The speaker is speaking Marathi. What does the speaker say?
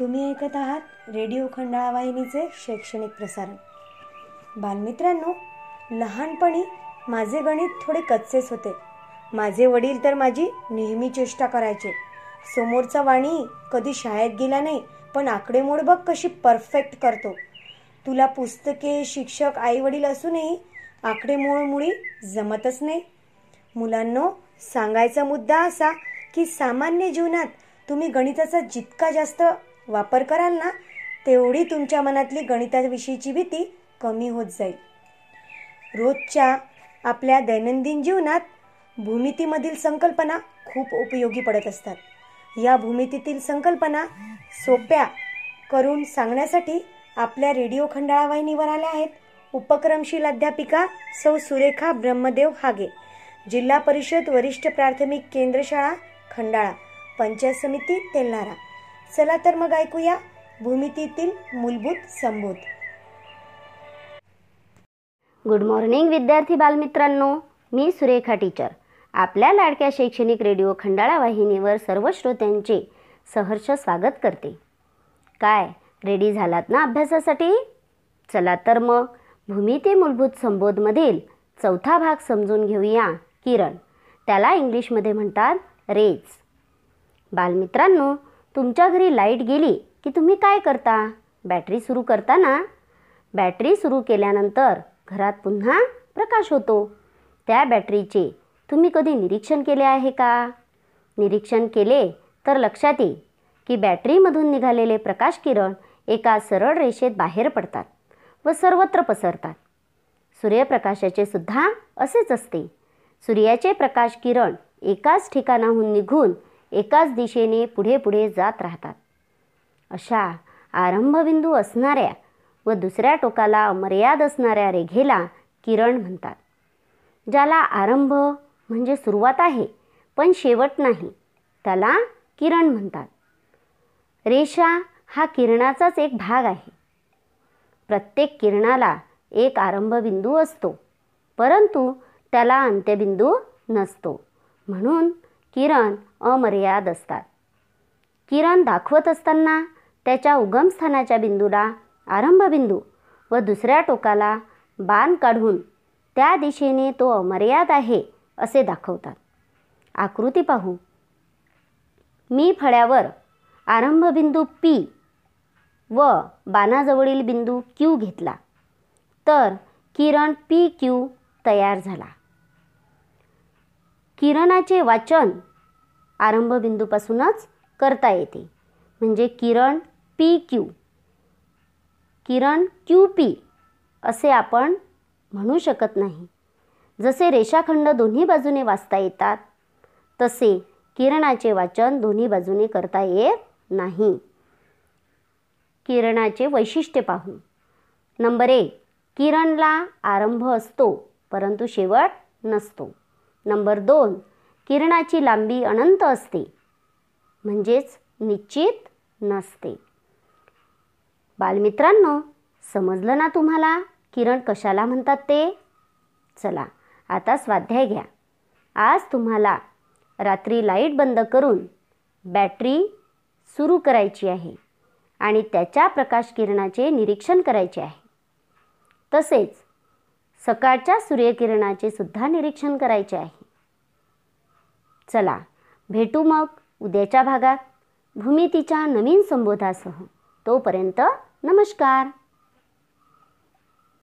तुम्ही ऐकत आहात रेडिओ खंडाळा वाहिनीचे शैक्षणिक प्रसारण. बालमित्रांनो लहानपणी माझे गणित थोडे कच्चेच होते. माझे वडील तर माझी नेहमी चेष्टा करायचे. समोरचा वाणी कधी शाळेत गेला नाही पण आकडेमोड बघ कशी परफेक्ट करतो. तुला पुस्तके शिक्षक आई वडील असूनही आकडेमोडमुळी जमतच नाही. मुलांनो सांगायचा मुद्दा असा की सामान्य जीवनात तुम्ही गणिताचा जितका जास्त वापर कराल ना तेवढी तुमच्या मनातली गणिताविषयीची भीती कमी होत जाईल. रोजच्या आपल्या दैनंदिन जीवनात भूमितीमधील संकल्पना खूप उपयोगी पडत असतात. या भूमितीतील संकल्पना सोप्या करून सांगण्यासाठी आपल्या रेडिओ खंडाळा वाहिनीवर आल्या आहेत उपक्रमशील अध्यापिका सौ सुरेखा ब्रह्मदेव हागे जिल्हा परिषद वरिष्ठ प्राथमिक केंद्र शाळा खंडाळा पंचायत समिती तेल्हारा चला तर मग ऐकूया भूमितीतील मूलभूत संबोध. गुड मॉर्निंग विद्यार्थी बालमित्रांनो. मी सुरेखा टीचर आपल्या लाडक्या शैक्षणिक रेडिओ खंडाळा वाहिनीवर सर्व श्रोत्यांचे सहर्ष स्वागत करते. काय? रेडी झालात ना अभ्यासासाठी? चला तर मग भूमिती मूलभूत संबोधमधील चौथा भाग समजून घेऊया किरण. त्याला इंग्लिशमध्ये म्हणतात रेज. बालमित्रांनो तुमच्या घरी लाइट गेली की तुम्ही काय करता? बॅटरी सुरू करता ना बॅटरी सुरू केल्यानंतर घरात पुन्हा प्रकाश होतो. त्या बॅटरीचे तुम्ही कधी निरीक्षण केले आहे का? निरीक्षण केले तर लक्षात येईल की बॅटरीमधून निघालेले प्रकाश किरण एका सरळ रेषेत बाहेर पडतात व सर्वत्र पसरतात. सूर्यप्रकाशाचे सुद्धा असेच असते. सूर्याचे प्रकाश किरण एकाच ठिकाणाहून निघून एकाच दिशेने पुढे पुढे जात राहतात. अशा आरंभबिंदू असणाऱ्या व दुसऱ्या टोकाला मर्याद असणाऱ्या रेघेला किरण म्हणतात. ज्याला आरंभ म्हणजे सुरुवात आहे पण शेवट नाही त्याला किरण म्हणतात. रेषा हा किरणाचाच एक भाग आहे. प्रत्येक किरणाला एक आरंभबिंदू असतो परंतु त्याला अंत्यबिंदू नसतो. म्हणून किरण अमर्याद असतात. किरण दाखवत असताना त्याच्या उगमस्थानाच्या बिंदूला आरंभबिंदू व दुसऱ्या टोकाला बाण काढून त्या दिशेने तो अमर्याद आहे असे दाखवतात. आकृती पाहू. मी फळ्यावर आरंभबिंदू पी व बाणाजवळील बिंदू क्यू घेतला. तर किरण पी क्यू तयार झाला. किरणाचे वाचन आरंभबिंदूपासूनच करता येते. म्हणजे Kiran P Q. Kiran Q P असे आपण म्हणू शकत नाही. जसे रेषाखंड दोन्ही बाजूने वाचता येतात तसे किरणाचे वाचन दोन्ही बाजूने करता येत नाही. किरणाचे वैशिष्ट्य पाहू. नंबर एक किरणला आरंभ असतो परंतु शेवट नसतो. नंबर दोन किरणाची लांबी अनंत असते. म्हणजेच निश्चित नसते. बालमित्रांनो समजलं ना तुम्हाला? किरण कशाला म्हणतात ते? चला आता स्वाध्याय घ्या. आज तुम्हाला रात्री लाइट बंद करून बॅटरी सुरू करायची आहे आणि त्याच्या प्रकाश किरणाचे निरीक्षण करायचे आहे. तसेच सकाळच्या सूर्यकिरणाचे सुद्धा निरीक्षण करायचे आहे. चला भेटू मग उद्याच्या भागात. भूमितीच्या नवीन संबोधासह. तोपर्यंत नमस्कार.